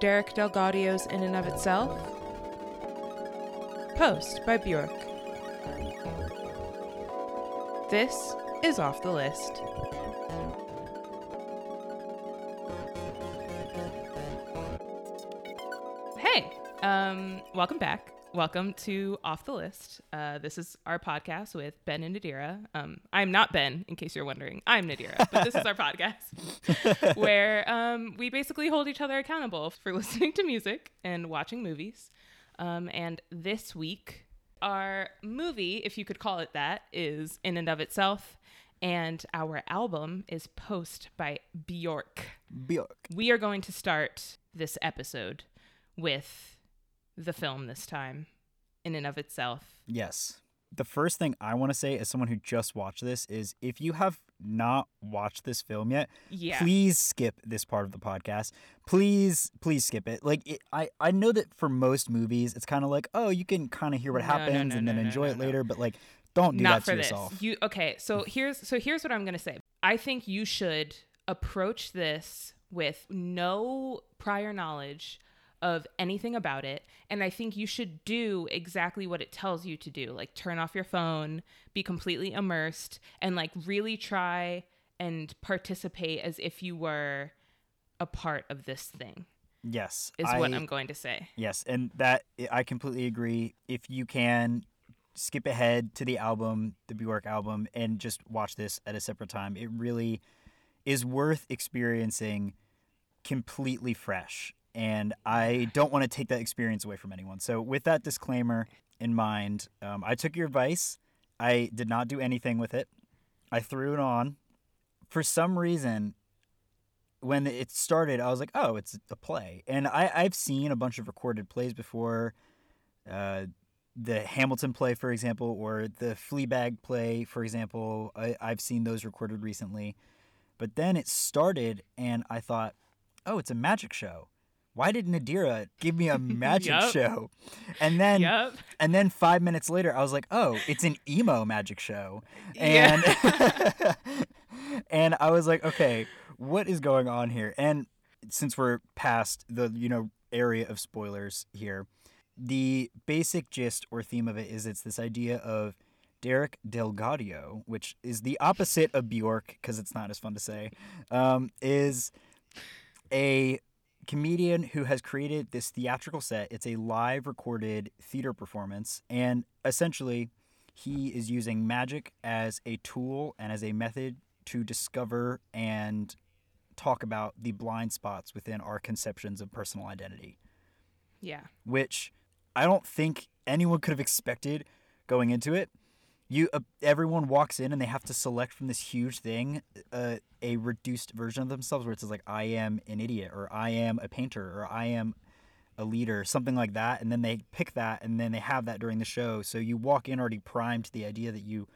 Derek DelGaudio's In and of Itself. Post by Bjork. This is Off the List. Hey, um, welcome back. Welcome to Off the List. Uh, this is our podcast with Ben and Nadira. Um, I'm not Ben, in case you're wondering. I'm Nadira, but this is our podcast where um, we basically hold each other accountable for listening to music and watching movies. Um, and this week, our movie, if you could call it that, is In and of Itself. And our album is Post by Bjork. Bjork. We are going to start this episode with the film this time, in and of itself. Yes. The first thing I want to say as someone who just watched this is if you have not watched this film yet, Yeah. please skip this part of the podcast. Please, please skip it. Like it, I, I know that for most movies, it's kind of like, oh, you can kind of hear what No, no, happens no, and then enjoy it later. But like, don't do Not that to this. yourself. You okay? So here's so here's what I'm gonna say. I think you should approach this with no prior knowledge of anything about it and i think you should do exactly what it tells you to do like turn off your phone be completely immersed and like really try and participate as if you were a part of this thing yes, is I, what i'm going to say Yes, and that I completely agree. If you can skip ahead to the album, the Bjork album, and just watch this at a separate time, it really is worth experiencing completely fresh. And I don't want to take that experience away from anyone. So, with that disclaimer in mind, um, I took your advice. I did not do anything with it. I threw it on. For some reason, when it started, I was like, "Oh, it's a play," and I I've seen a bunch of recorded plays before, uh, the Hamilton play, for example, or the Fleabag play, for example. I, I've seen those recorded recently, but then it started, and I thought, "Oh, it's a magic show." Why did Nadira give me a magic Yup. show? And then yep and then five minutes later, I was like, "Oh, it's an emo magic show," Yeah. and and I was like, "Okay, what is going on here?" And since we're past the you know area of spoilers here, the basic gist or theme of it is it's this idea of Derek DelGaudio, which is the opposite of Bjork because it's not as fun to say, um, is a comedian who has created this theatrical set. It's a live recorded theater performance, and essentially, he is using magic as a tool and as a method to discover and talk about the blind spots within our conceptions of personal identity, yeah which I don't think anyone could have expected going into it. You, uh, everyone walks in and they have to select from this huge thing uh, a reduced version of themselves, where it says like "I am an idiot" or "I am a painter" or "I am a leader," something like that, and then they pick that, and then they have that during the show. So you walk in already primed to the idea that you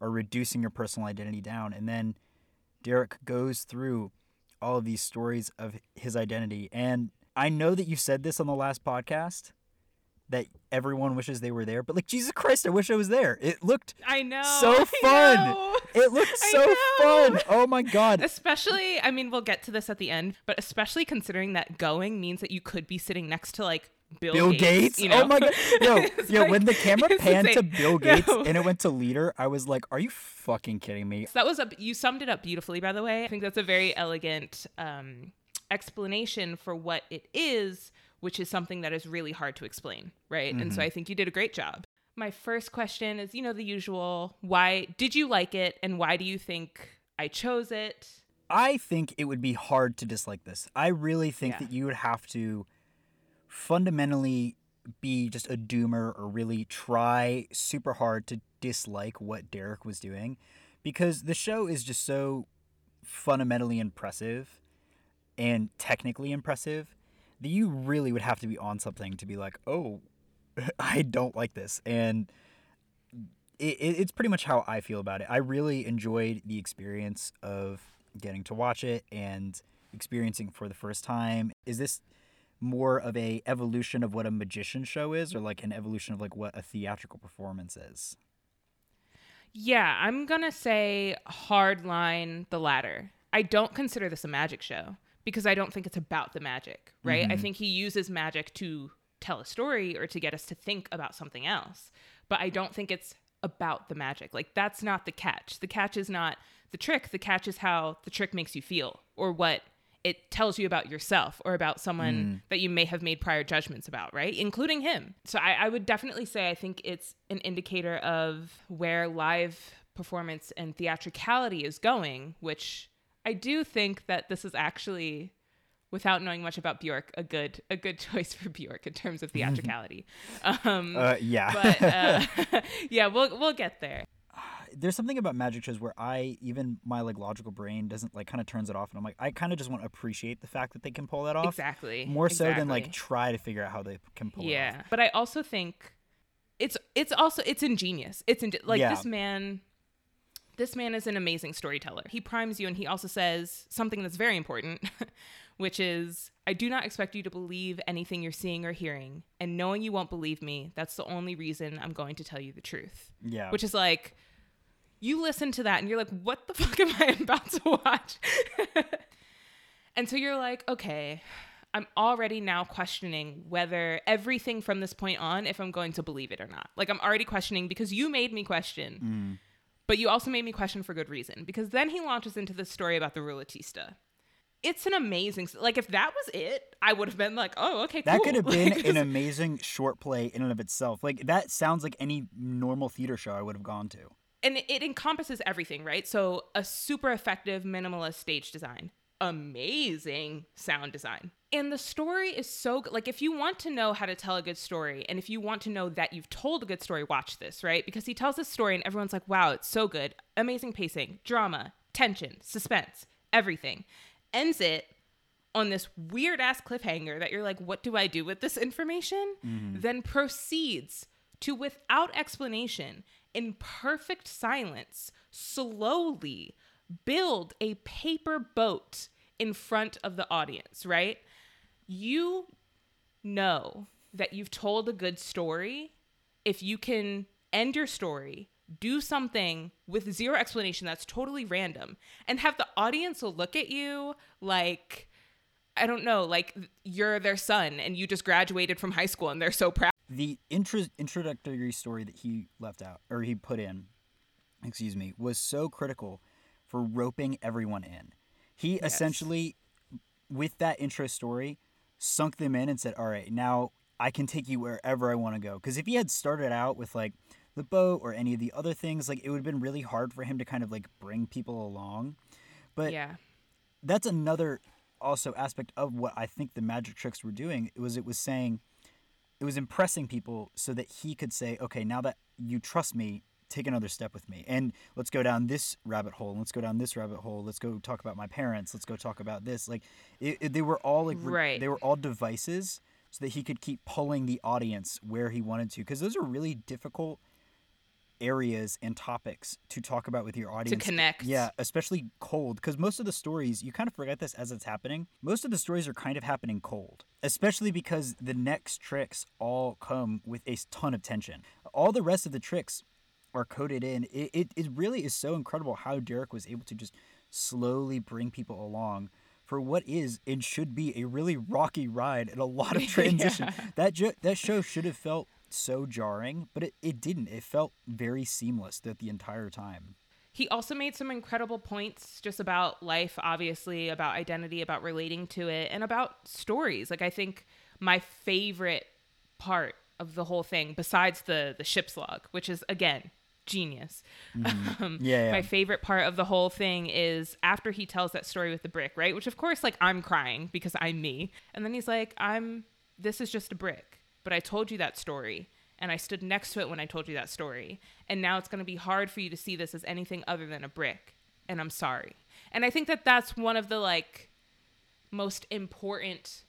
are reducing your personal identity down, and then Derek goes through all of these stories of his identity. And I know that you said this on the last podcast that everyone wishes they were there, but like Jesus Christ, I wish I was there. It looked i know So fun. know. it looked so fun. Oh my god. especially i mean we'll get to this at the end but especially considering that going means that you could be sitting next to like bill, Bill Gates. you know? Oh my god. Yo, yo, like- when the camera panned to. Bill Gates No. and it went to leader, I was like, are you fucking kidding me? So that was a you summed it up beautifully by the way i think that's a very elegant um explanation for what it is which is something that is really hard to explain right and Mm-hmm. so i think you did a great job my first question is you know the usual why did you like it and why do you think i chose it I think it would be hard to dislike this. I really think Yeah. that you would have to fundamentally be just a doomer or really try super hard to dislike what Derek was doing because the show is just so fundamentally impressive and technically impressive you really would have to be on something to be like, oh, I don't like this. And it, it, it's pretty much how I feel about it. I really enjoyed the experience of getting to watch it and experiencing for the first time. Is this more of a evolution of what a magician show is, or like an evolution of like what a theatrical performance is? Yeah, I'm gonna say hard line the latter. I don't consider this a magic show because I don't think it's about the magic, right? I Mhm. think he uses magic to tell a story or to get us to think about something else. But I don't think it's about the magic. Like that's not the catch. The catch is not the trick. The catch is how the trick makes you feel or what it tells you about yourself or about someone that you may have made prior judgments about, right? Including him. So I, I would definitely say I think it's an indicator of where live performance and theatricality is going, which I do think that this is actually without knowing much about Bjork, a good a good choice for Bjork in terms of theatricality. um, Uh, yeah. but uh, yeah, we'll we'll get there. There's something about magic shows where I even my like logical brain doesn't like kind of turns it off, and I'm like I kind of just want to appreciate the fact that they can pull that off Exactly. more so than like try to figure out how they can pull it off. yeah but i also think it's it's also it's ingenious it's in, like Yeah. this man this man is an amazing storyteller. He primes you and he also says something that's very important which is i do not expect you to believe anything you're seeing or hearing. And knowing you won't believe me that's the only reason i'm going to tell you the truth. Yeah. which is like you listen to that and you're like what the fuck am i about to watch? And so you're like okay i'm already now questioning whether everything from this point on if i'm going to believe it or not. Like i'm already questioning because you made me question Mm. But you also made me question for good reason because then he launches into this story about the rouletista it's an amazing like if that was it i would have been like oh okay that could have been Like, an amazing short play in and of itself. Like that sounds like any normal theater show I would have gone to. and it encompasses everything, right? So a super effective minimalist stage design, amazing sound design. And the story is so good. Like if you want to know how to tell a good story and if you want to know that you've told a good story, watch this, right? Because he tells this story and everyone's like, "Wow, it's so good. Amazing pacing, drama, tension, suspense, everything." Ends it on this weird ass cliffhanger that you're like, what do I do with this information? Mm-hmm. Then proceeds to, without explanation, in perfect silence, slowly build a paper boat in front of the audience, right? You know that you've told a good story if you can end your story, do something with zero explanation that's totally random, and have the audience look at you like, I don't know, like you're their son and you just graduated from high school and they're so proud. The intro- introductory story that he left out or he put in, excuse me, was so critical for roping everyone in. He Yes. essentially, with that intro story, sunk them in and said, "All right, now I can take you wherever I want to go." Because if he had started out with like the boat or any of the other things, like it would have been really hard for him to kind of like bring people along. But yeah. that's another also aspect of what I think the magic tricks were doing. It was it was saying it was impressing people so that he could say, okay, now that you trust me, take another step with me, and let's go down this rabbit hole, let's go down this rabbit hole. Let's go talk about my parents. Let's go talk about this. Like it, it- they were all like Right. they were all devices so that he could keep pulling the audience where he wanted to, because those are really difficult areas and topics to talk about with your audience to connect. yeah especially cold because most of the stories you kind of forget this as it's happening most of the stories are kind of happening cold especially because the next tricks all come with a ton of tension all the rest of the tricks are coded in it, it, it really is so incredible how derek was able to just slowly bring people along for what is and should be a really rocky ride and a lot of transition Yeah. that jo- that show should have felt so jarring but it, it didn't it felt very seamless that the entire time He also made some incredible points just about life, obviously, about identity, about relating to it, and about stories. Like I think my favorite part of the whole thing, besides the the ship's log, which is again genius. Um, Yeah, yeah. My favorite part of the whole thing is after he tells that story with the brick, right? Which of course, like I'm crying because I'm me, and then he's like, "I'm. This is just a brick, but I told you that story." And I stood next to it when I told you that story. And now it's going to be hard for you to see this as anything other than a brick. And I'm sorry. And I think that that's one of the like most important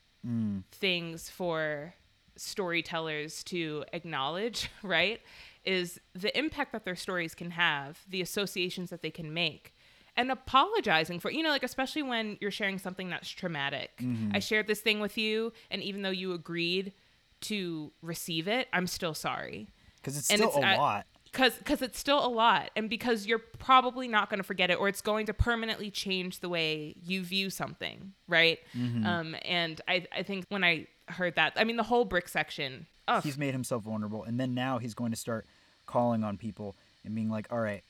things for storytellers to acknowledge, right? Is the impact that their stories can have, the associations that they can make, and apologizing for, you know, like, especially when you're sharing something that's traumatic. I shared this thing with you, and even though you agreed to receive it, I'm still sorry. because it's And still it's a lot because because it's still a lot and because you're probably not going to forget it or it's going to permanently change the way you view something right Mm-hmm. um and i i think when i heard that i mean the whole brick section oh he's made himself vulnerable and then now he's going to start calling on people and being like all right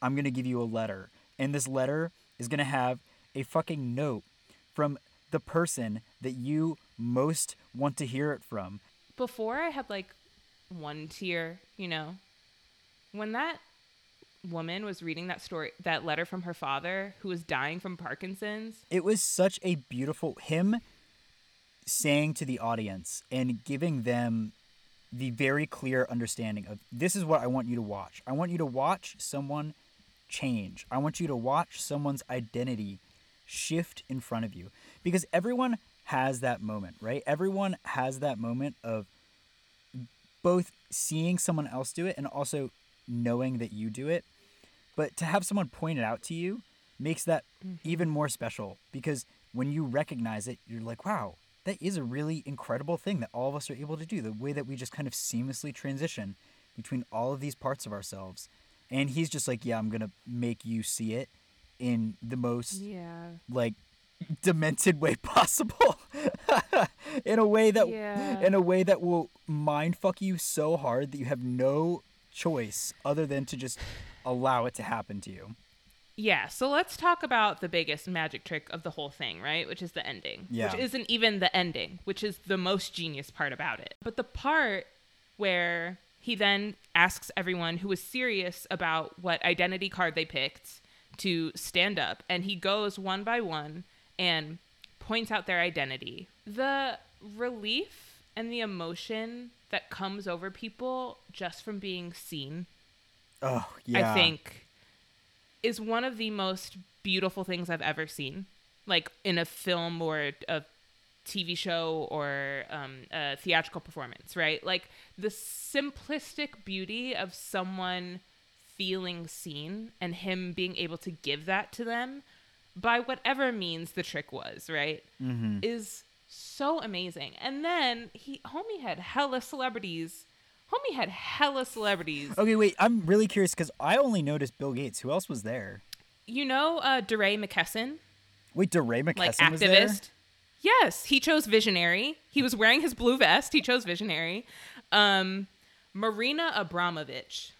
i'm going to give you a letter. And this letter is going to have a fucking note from the person that you most want to hear it from. Before i had like one tear you know? When that woman was reading that story that letter from her father who was dying from parkinson's it was such a beautiful him saying to the audience and giving them the very clear understanding of this is what I want you to watch. I want you to watch someone change. I want you to watch someone's identity shift in front of you because everyone has that moment, right? Everyone has that moment of both seeing someone else do it and also knowing that you do it. But to have someone point it out to you makes that mm-hmm. even more special because when you recognize it, you're like, wow, that is a really incredible thing that all of us are able to do. The way that we just kind of seamlessly transition between all of these parts of ourselves. And he's just like, yeah, I'm going to make you see it in the most yeah like demented way possible in a way that Yeah. in a way that will mind fuck you so hard that you have no choice other than to just allow it to happen to you Yeah, so let's talk about the biggest magic trick of the whole thing, right? Which is the ending. Yeah. Which isn't even the ending, which is the most genius part about it. But the part where he then asks everyone who was serious about what identity card they picked to stand up, and he goes one by one and points out their identity. The relief and the emotion that comes over people just from being seen oh yeah I think is one of the most beautiful things I've ever seen, like in a film or a TV show or um, a theatrical performance, right? Like the simplistic beauty of someone feeling seen and him being able to give that to them by whatever means the trick was, right? mm-hmm. Is so amazing. And then he, homie had hella celebrities. Homie had hella celebrities. okay wait i'm really curious because i only noticed bill gates who else was there You know, uh, DeRay McKesson, wait DeRay McKesson like was there activist. Yes, he chose Visionary. He was wearing his blue vest. He chose Visionary. Um, Marina Abramović.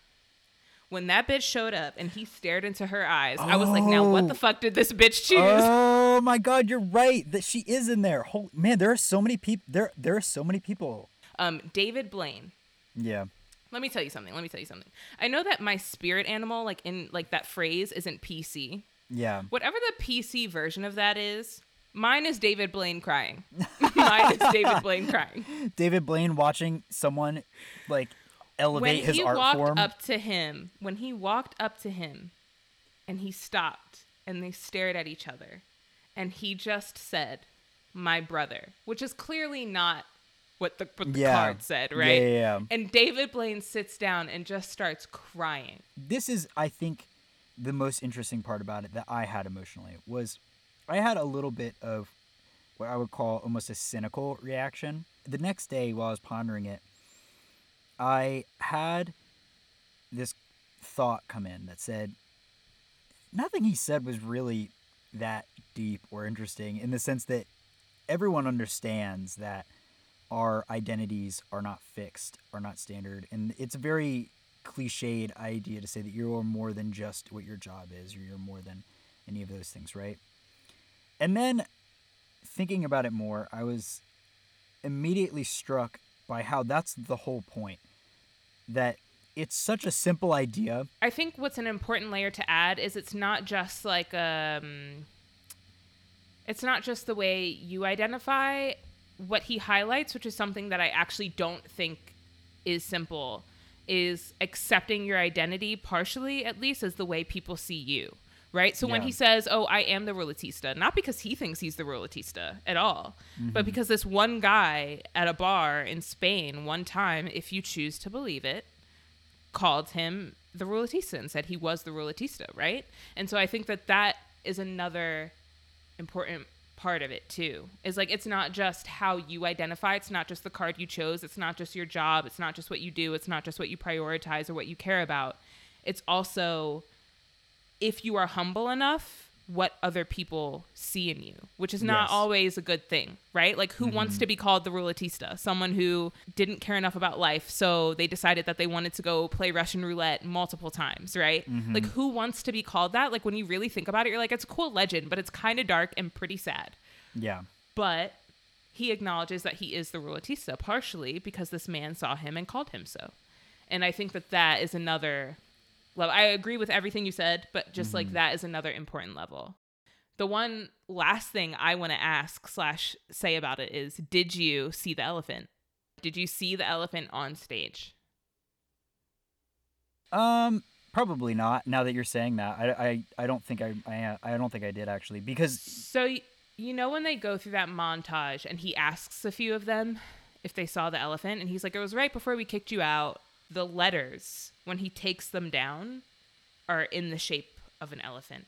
When that bitch showed up and he stared into her eyes, I was like, "Now what the Oh. fuck did this bitch choose?" oh my god you're right that she is in there Holy, man there are so many people there there are so many people Um, David Blaine. Yeah Let me tell you something. Let me tell you something. I know that my spirit animal, like in like that phrase, isn't PC. yeah Whatever the PC version of that is, mine is David Blaine crying. mine is David Blaine crying. david blaine watching someone like elevate when his he art walked form up to him, when he walked up to him, and he stopped, and they stared at each other, and he just said, "My brother," which is clearly not what the, what the Yeah. card said, Yeah, right? yeah, yeah. And David Blaine sits down and just starts crying. this is i think the most interesting part about it that i had emotionally was i had a little bit of what i would call almost a cynical reaction the next day while i was pondering it i had this thought come in that said nothing he said was really that deep or interesting in the sense that everyone understands that our identities are not fixed, are not standard. And it's a very cliched idea to say that you're more than just what your job is, or you're more than any of those things, right? And then thinking about it more, I was immediately struck by how that's the whole point. That it's such a simple idea. I think what's an important layer to add is it's not just like um it's not just the way you identify what he highlights, which is something that I actually don't think is simple, is accepting your identity partially at least as the way people see you. Right? So when he says, "Oh, I am the Rouletista," not because he thinks he's the Rouletista at all, but mm-hmm. because this one guy at a bar in Spain one time, if you choose to believe it, called him the Rouletista and said he was the Rouletista, right? And so I think that that is another important part of it too. Is like it's not just how you identify, it's not just the card you chose, it's not just your job, it's not just what you do, it's not just what you prioritize or what you care about. It's also if you are humble enough what other people see in you, which is not Yes. always a good thing, right? Like, who wants mm-hmm. to be called the rouletista? Someone who didn't care enough about life, so they decided that they wanted to go play Russian roulette multiple times, right? Mm-hmm. Like, who wants to be called that? Like, when you really think about it, you're like, it's a cool legend, but it's kind of dark and pretty sad. Yeah. But he acknowledges that he is the rouletista partially because this man saw him and called him so. And I think that that is another level. I agree with everything you said, but just like that is another important level. The one last thing I want to ask slash say about it is, did you see the elephant? Did you see the elephant on stage? Um, probably not. Now that you're saying that, I, I, I don't think I, I, I don't think I did actually because So y- you know when they go through that montage and he asks a few of them if they saw the elephant and he's like it was right before we kicked you out. The letters when he takes them down are in the shape of an elephant.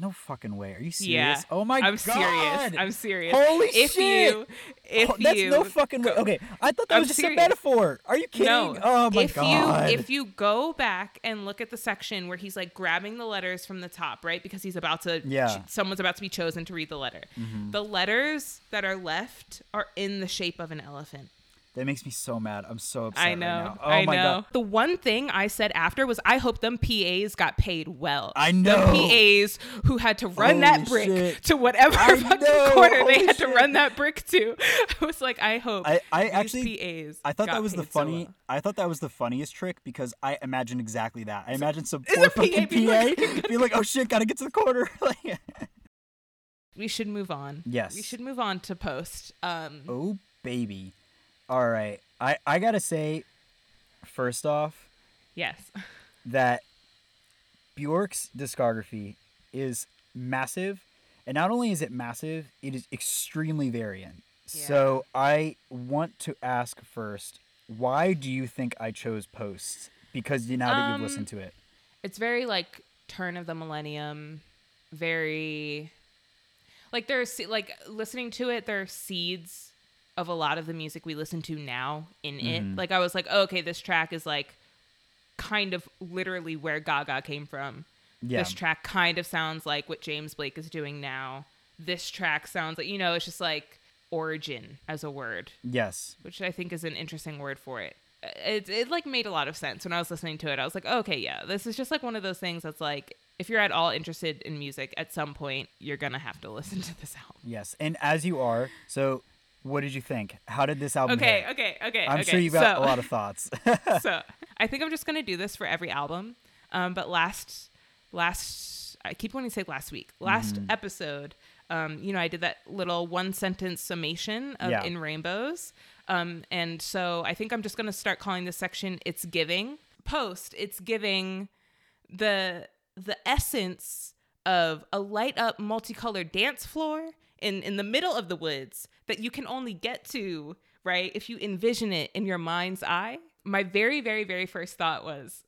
no fucking way. Are you serious? Yeah. Oh my god. I'm serious. I'm serious. Holy if shit. you if Oh, that's you no fucking way. Okay, I thought that I'm was just serious. a metaphor. Are you kidding? No. Oh my if god. you if you go back and look at the section where he's like grabbing the letters from the top, right? Because he's about to Yeah. Mm-hmm. someone's about to be chosen to read the letter. The letters that are left are in the shape of an elephant. That makes me so mad. I'm so upset. I right know. now. Oh I my know. god. The one thing I said after was I hope them PAs got paid well. I know. The. PAs who had to run that brick shit. to whatever I fucking know. corner they Holy had to run that brick to. I was like, I hope I, I actually PAs I thought that was the paid so funny. well. I thought that was the funniest trick because I imagined exactly that. I imagined some poor PA fucking being PA like- being like, "Oh shit, gotta get to the corner." Like, We should move on. Yes. We should move on to post. Um oh baby. All right, I I gotta say, first off, yes. that Bjork's discography is massive, and not only is it massive, it is extremely variant. So I want to ask first, why do you think I chose Posts? Because now that you've Um, listened to it. It's very like turn of the millennium, very like there's like listening to it there are seeds of a lot of the music we listen to now in Mhm. it. Like I was like, oh, okay, this track is like kind of literally where Gaga came from. Yeah. This track kind of sounds like what James Blake is doing now. This track sounds like you know, it's just like origin as a word Yes. which I think is an interesting word for it. It it like made a lot of sense when I was listening to it. I was like, okay, yeah, this is just like one of those things that's like, if you're at all interested in music, at some point you're gonna have to listen to this album. Yes. And as you are, so what did you think? How did this album Okay, hit? okay, okay. I'm okay. sure you've got so, a lot of thoughts. so I think I'm just gonna do this for every album. Um, but last last I keep wanting to say last week. Last Mm-hmm. episode, um, you know, I did that little one sentence summation of Yeah. in rainbows. Um, and so I think I'm just gonna start calling this section It's Giving. Post, it's giving the the essence of a light up multicolored dance floor in in the middle of the woods that you can only get to right if you envision it in your mind's eye? My very very very first thought was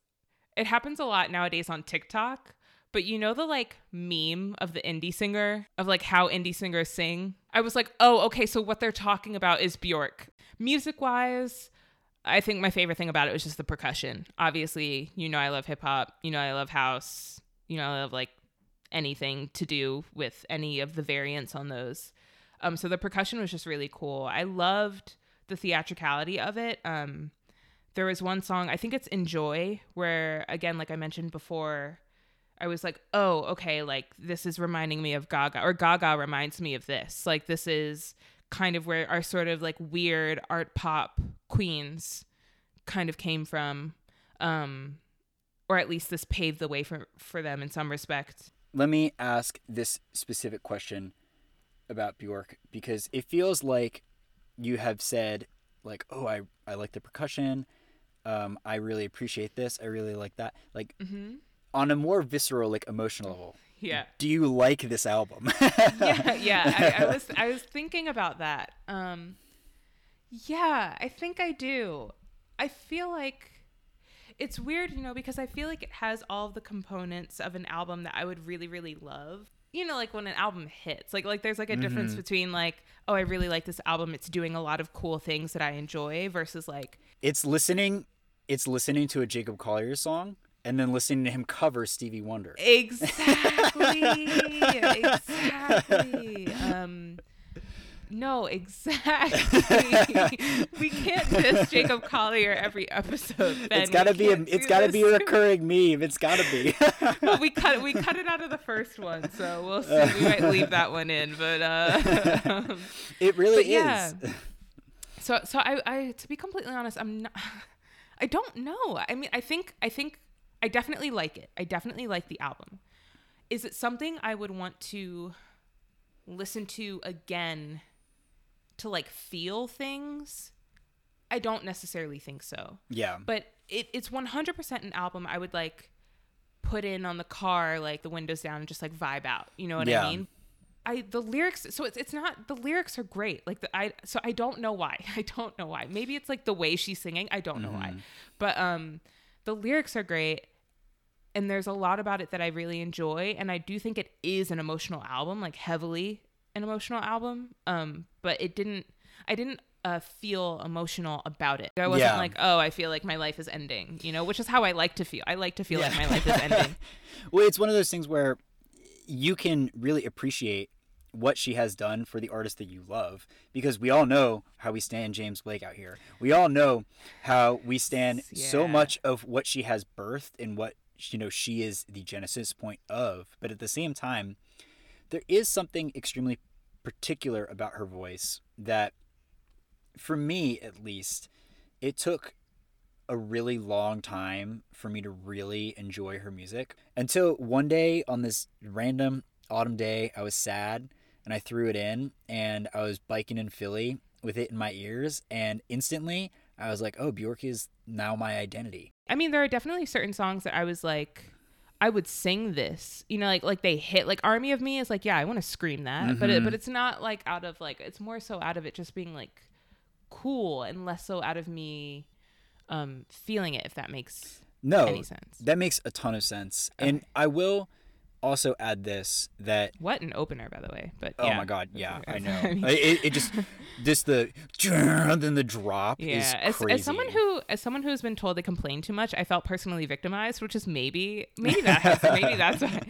it happens a lot nowadays on TikTok but you know the like meme of the indie singer of like how indie singers sing? I was like oh okay so what they're talking about is bjork. Music wise I think my favorite thing about it was just the percussion. Obviously, you know I love hip hop, you know I love house, you know I love like anything to do with any of the variants on those. Um so the percussion was just really cool. I loved the theatricality of it. Um there was one song, I think it's Enjoy, where again like I mentioned before, I was like, "Oh, okay, like this is reminding me of Gaga or Gaga reminds me of this." Like this is kind of where our sort of like weird art pop queens kind of came from um or at least this paved the way for for them in some respect Let me ask this specific question about Bjork because it feels like you have said like, "Oh, I I like the percussion. Um, I really appreciate this. I really like that." Like mm-hmm. on a more visceral, like emotional level. yeah Do you like this album? yeah yeah I, I was i was thinking about that um yeah i think i do i feel like it's weird you know because i feel like it has all the components of an album that i would really really love you know like when an album hits like like there's like a difference Mm-hmm. between like oh i really like this album it's doing a lot of cool things that i enjoy versus like It's listening. It's listening to a Jacob Collier song and then listening to him cover Stevie Wonder. exactly exactly um no exactly we can't diss jacob collier every episode ben. it's gotta We be. A, it's gotta be a recurring meme. It's gotta be. well, we cut we cut it out of the first one, so we'll see. We might leave that one in, but uh, it really But is. so so I, I to be completely honest, I'm not. I don't know. I mean, I think I think I definitely like it. I definitely like the album. Is it something I would want to listen to again to like feel things? I don't necessarily think so Yeah. but it, it's 100% an album I would like put in on the car, like the windows down and just like vibe out. You know what Yeah. I mean? I the lyrics so it's it's not the lyrics are great like the I so I don't know why I don't know why maybe it's like the way she's singing I don't know why but um the lyrics are great and there's a lot about it that I really enjoy and I do think it is an emotional album like heavily an emotional album um but it didn't I didn't uh, feel emotional about it I wasn't Yeah. like oh I feel like my life is ending you know which is how I like to feel I like to feel like my life is ending Well, it's one of those things where you can really appreciate what she has done for the artist that you love because we all know how we stand James Blake out here. We all know how we stand so much of what she has birthed and what you know she is the genesis point of. But at the same time, there is something extremely particular about her voice that for me at least it took a really long time for me to really enjoy her music until one day on this random autumn day I was sad and I threw it in and I was biking in Philly with it in my ears and instantly I was like oh Bjork is now my identity. I mean, there are definitely certain songs that I was like, I would sing this, you know, like like they hit. Like Army of Me is like, yeah, I want to scream that, but it, but it's not like out of like it's more so out of it just being like cool and less so out of me um feeling it. If that makes no any sense. that makes a ton of sense and I will also add this that What an opener, by the way. But Oh yeah. my god, yeah, I know. I mean- it, it just this the then the drop is Yeah, as, crazy. as someone who as someone who's been told they complain too much, I felt personally victimized, which is maybe maybe that has, maybe that's why.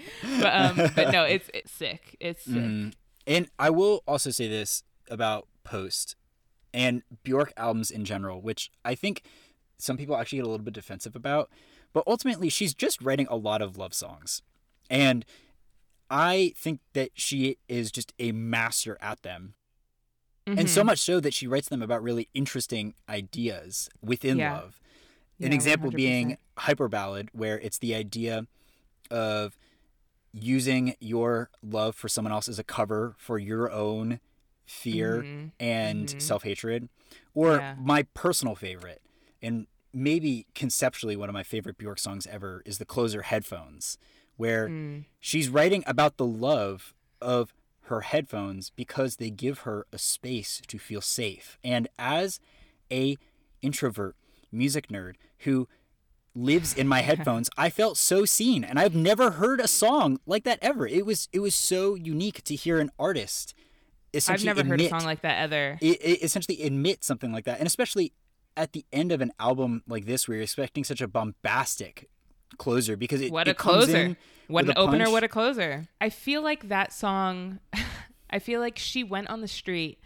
But um, but no, it's it's sick. It's sick. Mhm. And I will also say this about Post and Bjork albums in general, which I think some people actually get a little bit defensive about. But ultimately, she's just writing a lot of love songs. And I think that she is just a master at them. And so Mhm. much so that she writes them about really interesting ideas within Yeah. love. An Yeah, example 100%. being Hyperballad, where it's the idea of using your love for someone else as a cover for your own fear Mhm. and Mhm. self hatred. Or Yeah. my personal favorite, and maybe conceptually one of my favorite Bjork songs ever, is the closer Headphones, where Mm. she's writing about the love of her headphones because they give her a space to feel safe. And as a introvert music nerd who lives in my headphones, I felt so seen and I've never heard a song like that ever. It was it was so unique to hear an artist essentially I've never heard a song like that either. it, it essentially admit something like that and especially at the end of an album like this where you're expecting such a bombastic closer because it, What a it closer. What an opener, punch. what a closer. I feel like that song, I feel like she went on the street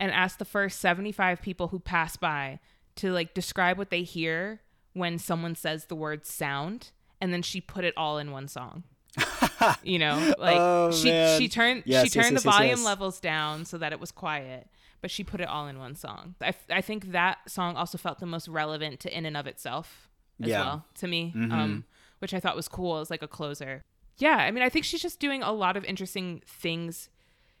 and asked the first 75 people who pass by to like describe what they hear when someone says the word sound. And then she put it all in one song. you know, like Oh, she man. she turned Yes, she turned yes, the yes, volume levels down so that it was quiet, but she put it all in one song. I, I think that song also felt the most relevant to in and of itself as Yeah. well to me, Mhm. um, which I thought was cool as like a closer. Yeah, I mean, I think she's just doing a lot of interesting things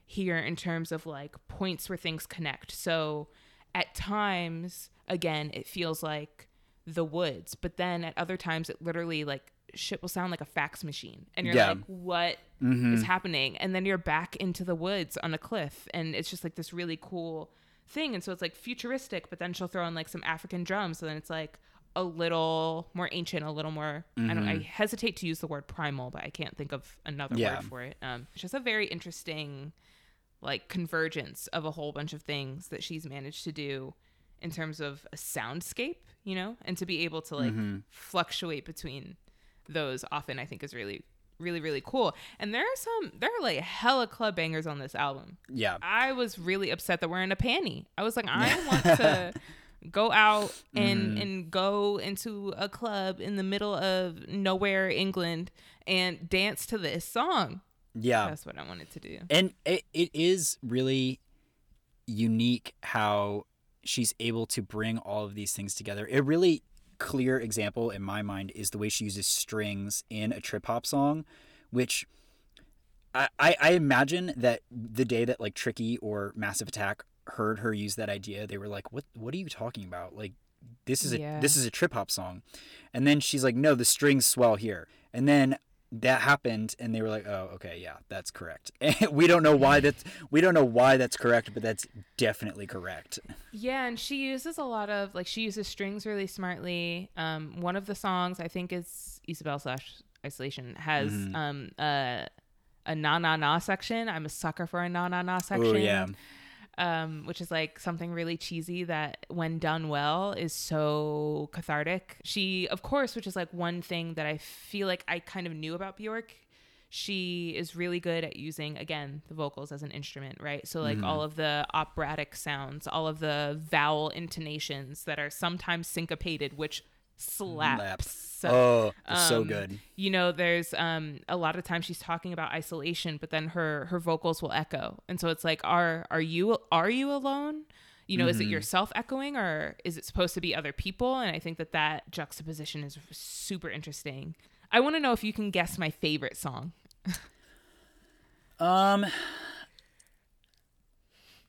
here in terms of like points where things connect. So at times, again, it feels like the woods, but then at other times, it literally like shit will sound like a fax machine, and you're Yeah. like, what is Mhm. happening? And then you're back into the woods on a cliff, and it's just like this really cool thing. And so it's like futuristic, but then she'll throw in like some African drums, so then it's like a little more ancient, a little more. I don't. I hesitate to use the word primal, but I can't think of another Yeah. word for it. Um, it's just a very interesting, like convergence of a whole bunch of things that she's managed to do in terms of a soundscape, you know, and to be able to like fluctuate between those often, I think is really, really, really cool. And there are some, there are like hella club bangers on this album. Yeah. I was really upset that we're in a panty. I was like, I want to go out and mm. and go into a club in the middle of nowhere, England, and dance to this song. Yeah. That's what I wanted to do. And it, it is really unique how she's able to bring all of these things together. A really clear example in my mind is the way she uses strings in a trip hop song, which I, I, I imagine that the day that like Tricky or Massive Attack heard her use that idea, they were like, "What? What are you talking about? Like, this is a Yeah. this is a trip hop song," and then she's like, "No, the strings swell here," and then that happened, and they were like, "Oh, okay, yeah, that's correct." we don't know why that's we don't know why that's correct, but that's definitely correct. Yeah, and she uses a lot of like she uses strings really smartly. Um, one of the songs I think is Isobel slash Isolation has Mm-hmm. um a a na na na section. I'm a sucker for a na na na section. Oh yeah, um, which is like something really cheesy that when done well is so cathartic. She, of course, which is like one thing that I feel like I kind of knew about Bjork. She is really good at using again the vocals as an instrument, right? So like all of the operatic sounds, all of the vowel intonations that are sometimes syncopated, which slaps. Laps. So, oh, it's so um, good. you know there's um a lot of times she's talking about isolation but then her her vocals will echo and so it's like are are you are you alone you know is it yourself echoing or is it supposed to be other people and i think that that juxtaposition is super interesting i want to know if you can guess my favorite song Um,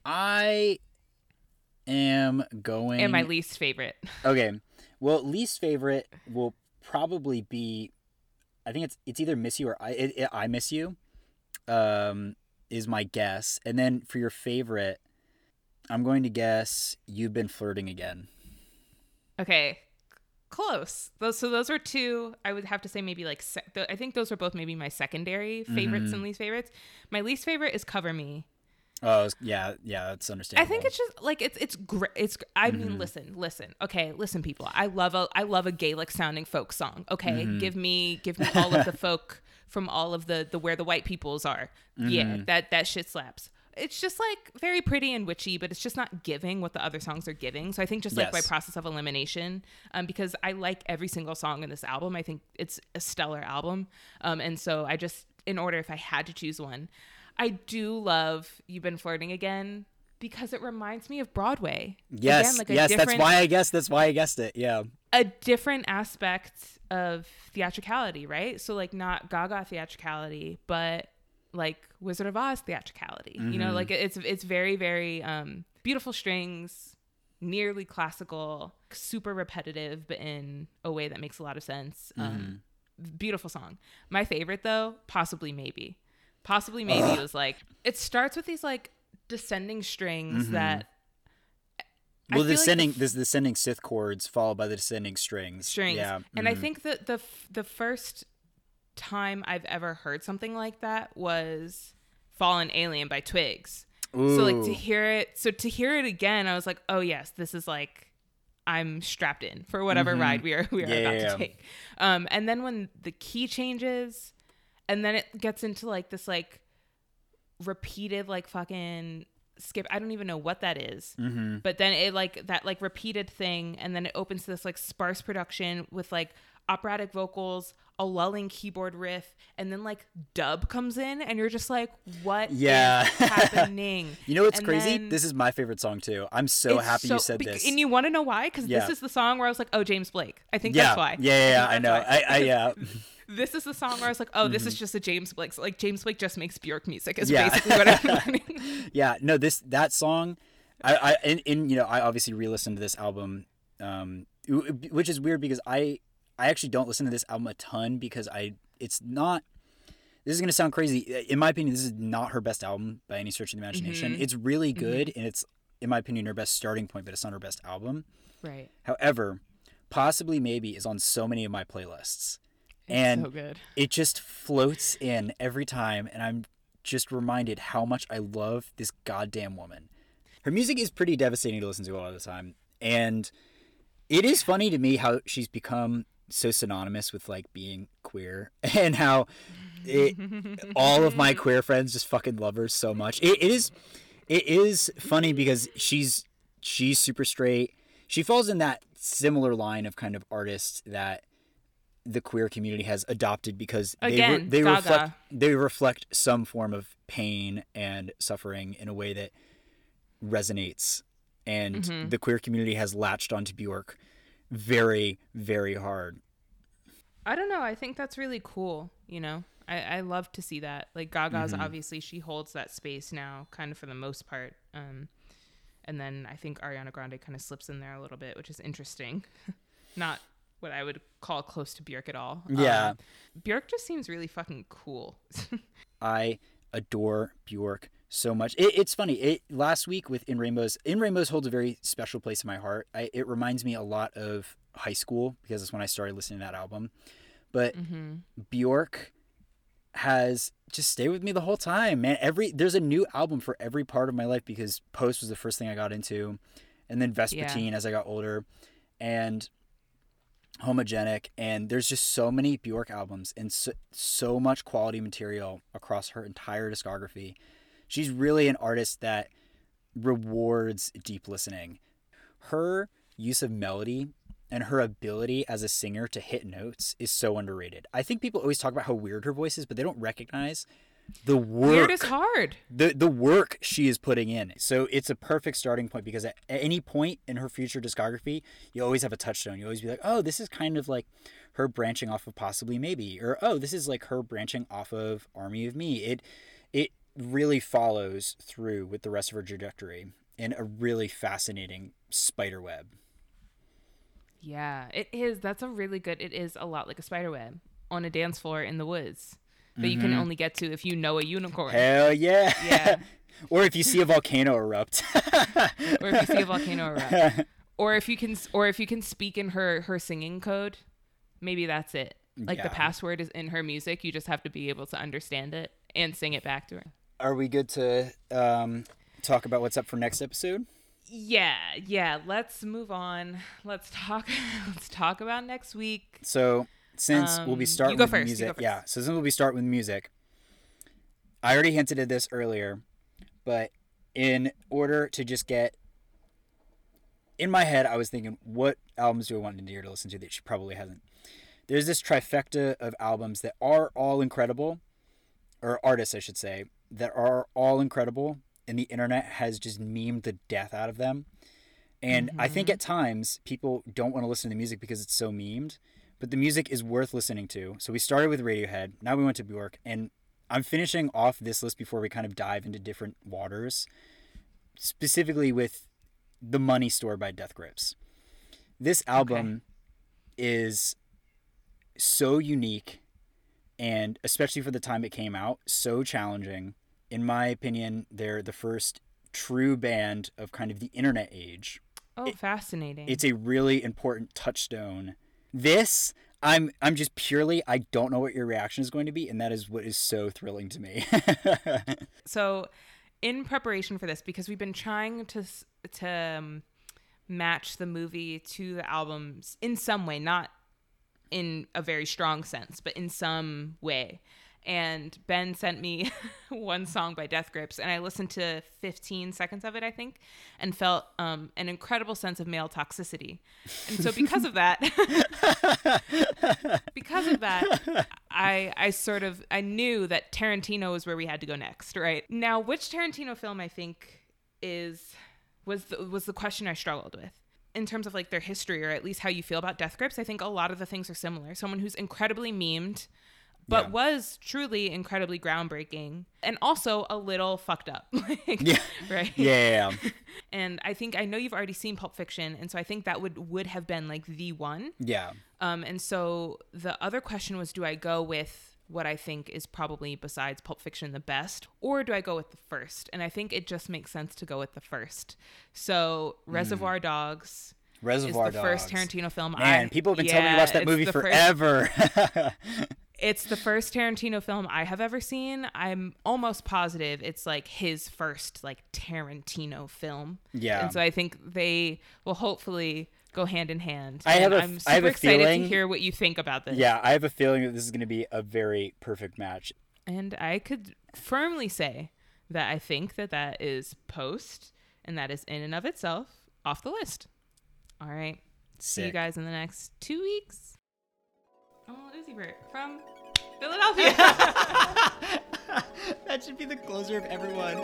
I am going. and my least favorite Okay. Well, least favorite will probably be I think it's it's either Miss You or I it, it- I Miss You. Um is my guess. And then for your favorite, I'm going to guess You've Been Flirting Again. okay close those so those are two i would have to say maybe like sec- i think those are both maybe my secondary favorites and least favorites my least favorite is cover me Oh, yeah, yeah, that's understandable. I think it's just like it's it's great. It's I Mm-hmm. mean, listen, listen. Okay, listen, people. I love a I love a Gaelic sounding folk song. Okay, Mm-hmm. give me give me all of the folk from all of the the where the white peoples are. Mm-hmm. Yeah, that that shit slaps. It's just like very pretty and witchy, but it's just not giving what the other songs are giving. So I think just like by process of elimination, um, because I like every single song in this album. I think it's a stellar album. Um, and so I just, in order, if I had to choose one, I do love You've Been Flirting Again because it reminds me of Broadway. Yes, Again, like yes, that's why I guess that's why I guessed it. Yeah. a different aspect of theatricality, right? So like not Gaga theatricality, but like Wizard of Oz theatricality. You Mm-hmm. know, like it's it's very very um beautiful strings, nearly classical, super repetitive, but in a way that makes a lot of sense. Um, Mm-hmm. beautiful song. My favorite though, possibly maybe, possibly maybe it was like it starts with these like descending strings that. Mm-hmm. Well, the feel like the descending f- this descending synth chords followed by the descending strings. strings. Yeah. And I mhm. think that the f- the first time I've ever heard something like that was Fallen Alien by Twigs. So like to hear it so to hear it again, I was like, "Oh yes, this is like I'm strapped in for whatever ride we are we are Mm-hmm. Yeah, about yeah, to take." Um and then when the key changes and then it gets into like this like repeated like fucking skip I don't even know what that is. Mm-hmm. But then it like that like repeated thing and then it opens to this like sparse production with like operatic vocals, a lulling keyboard riff, and then like dub comes in and you're just like, what Yeah. happening? You know what's And crazy? then This is my favorite song too. I'm so happy so- you said bec- this. And you want to know why? Because Yeah. this is the song where I was like, oh, James Blake. I think yeah, that's why. yeah, yeah, yeah, I think know. I. I, yeah, This is the song where I was like, oh, this is Mm-hmm. just a James Blake. So, like James Blake just makes Bjork music. Is Yeah. basically what I'm learning. yeah. No, this that song, I, I, in, in you know, I obviously re-listened to this album, um, which is weird because I, I actually don't listen to this album a ton because I, it's not. This is gonna sound crazy. In my opinion, this is not her best album by any stretch of the imagination. Mhm. It's really good, and it's, in my opinion, her best starting point, but it's not her best album. right. However, Possibly Maybe is on so many of my playlists. And so good. it just floats in every time and I'm just reminded how much I love this goddamn woman. Her music is pretty devastating to listen to a lot of the time. And it is funny to me how she's become so synonymous with like being queer and how it, all of my queer friends just fucking love her so much. It, it is it is funny because she's she's super straight. She falls in that similar line of kind of artist that the queer community has adopted because they re- they reflect they reflect some form of pain and suffering in a way that resonates and Mhm. the queer community has latched onto Bjork very very hard. I don't know. I think that's really cool. You know, I, I love to see that. Like Gaga's Mhm. obviously she holds that space now, kind of for the most part. Um, and then I think Ariana Grande kind of slips in there a little bit, which is interesting. Not what I would call close to Björk at all. Yeah. Um, Björk just seems really fucking cool. I adore Bjork so much. It, it's funny. It last week with In Rainbows. In Rainbows holds a very special place in my heart. I, it reminds me a lot of high school because that's when I started listening to that album. But hmm Bjork has just stayed with me the whole time, man. Every there's a new album for every part of my life because Post was the first thing I got into, and then Vespertine as I got older, and Homogenic, and there's just so many Bjork albums and so, so much quality material across her entire discography. She's really an artist that rewards deep listening. Her use of melody and her ability as a singer to hit notes is so underrated. I think people always talk about how weird her voice is, but they don't recognize the work Weird is hard. the the work she is putting in. So it's a perfect starting point because at, at any point in her future discography, you always have a touchstone. You always be like, "Oh, this is kind of like her branching off of possibly maybe," or "Oh, this is like her branching off of Army of Me." It it really follows through with the rest of her trajectory in a really fascinating spider web. Yeah, it is. That's a really good. It is a lot like a spider web on a dance floor in the woods that you can Mhm. only get to if you know a unicorn. Hell yeah. Yeah. or if you see a volcano erupt. or if you see a volcano erupt, or if you can, or if you can speak in her her singing code, maybe that's it. Like the password is in her music. You just have to be able to understand it and sing it back to her. Are we good to um, talk about what's up for next episode? Yeah, yeah. Let's move on. Let's talk. Let's talk about next week. So since we'll be Um, starting with first, music, yeah. So since we'll be starting with music, I already hinted at this earlier, but in order to just get in my head, I was thinking, what albums do I want Nadir to listen to that she probably hasn't? There's this trifecta of albums that are all incredible, or artists, I should say, that are all incredible, and the internet has just memed the death out of them. And I think Mhm. at times people don't want to listen to the music because it's so memed, but the music is worth listening to. So we started with Radiohead, now we went to Bjork, and I'm finishing off this list before we kind of dive into different waters, specifically with The Money Store by Death Grips. This album is so unique and especially for the time it came out, so challenging. In my opinion, they're the first true band of kind of the internet age. Oh, It- fascinating. It's a really important touchstone. This I'm I'm just purely I don't know what your reaction is going to be and that is what is so thrilling to me. so in preparation for this because we've been trying to to um, match the movie to the albums in some way not in a very strong sense but in some way and ben sent me one song by death grips and i listened to 15 seconds of it i think and felt um, an incredible sense of male toxicity and so because of that because of that I I sort of I knew that Tarantino was where we had to go next, right? Now, which Tarantino film I think is was the, was the question I struggled with in terms of like their history or at least how you feel about Death Grips. I think a lot of the things are similar. Someone who's incredibly memed, but Yeah. was truly incredibly groundbreaking and also a little fucked up. like, Yeah. right. yeah. And I think I know you've already seen Pulp Fiction, and so I think that would would have been like the one. Yeah. Um, and so the other question was, do I go with what I think is probably besides Pulp Fiction the best, or do I go with the first? And I think it just makes sense to go with the first. So Reservoir Dogs Reservoir is the first Tarantino film. Man, I, people have been yeah, telling me to watch that movie forever. it's the first Tarantino film I have ever seen. I'm almost positive it's like his first like Tarantino film. Yeah. And so I think they will hopefully go hand in hand. I have a- I'm super I have a excited feeling- to hear what you think about this. yeah, I have a feeling that this is going to be a very perfect match. And I could firmly say that I think that that is post and that is in and of itself off the list. All right. See you guys in the next two weeks. Oh, Izzy Bert from Philadelphia. that should be the closer of everyone.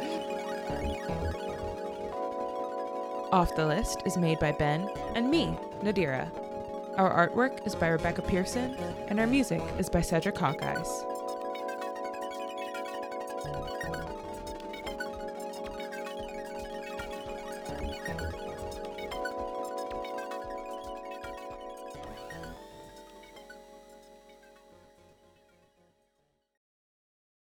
Off the List is made by Ben and me, Nadira. Our artwork is by Rebecca Pearson, and our music is by Cedric Hawkeyes.